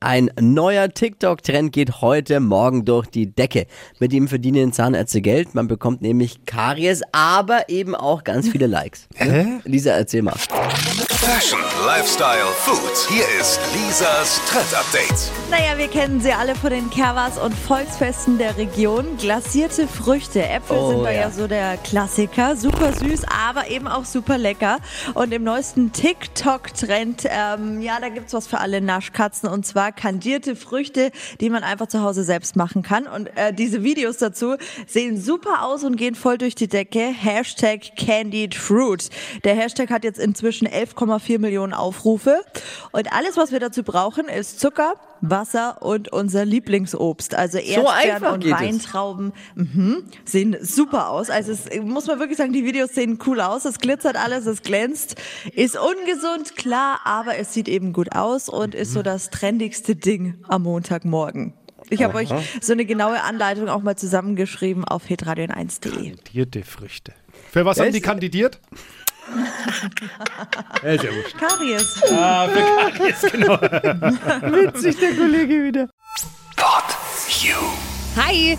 Ein neuer TikTok-Trend geht heute Morgen durch die Decke. Mit ihm verdienen Zahnärzte Geld. Man bekommt nämlich Karies, aber eben auch ganz viele Likes. Hä? Lisa, erzähl mal. Fashion, Lifestyle, Food. Hier ist Lisas Trend Update. Naja, wir kennen sie alle von den Kerwas und Volksfesten der Region. Glasierte Früchte. Äpfel Oh, sind da ja. ja. so der Klassiker. Super süß, aber eben auch super lecker. Und im neuesten TikTok-Trend, ähm, ja, da gibt's was für alle Naschkatzen. Und zwar kandierte Früchte, die man einfach zu Hause selbst machen kann. Und äh, diese Videos dazu sehen super aus und gehen voll durch die Decke. Hashtag Candied Fruit. Der Hashtag hat jetzt inzwischen 11,4 Millionen Aufrufe. Und alles, was wir dazu brauchen, ist Zucker, Wasser und unser Lieblingsobst. Also Erdbeeren einfach und. Weintrauben. Mhm. Sehen super aus. Also es muss man wirklich sagen, die Videos sehen cool aus. Es glitzert alles, es glänzt. Ist ungesund, klar, aber es sieht eben gut aus und ist so das trendigste Ding am Montagmorgen. Ich habe euch so eine genaue Anleitung auch mal zusammengeschrieben auf hitradion1.de. Kandidierte Früchte. Für was haben die kandidiert? ja, ist ja wurscht. Karies. Ah, für Karies, genau. Witzig, der Kollege wieder. Pod You. Hi!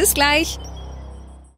Bis gleich.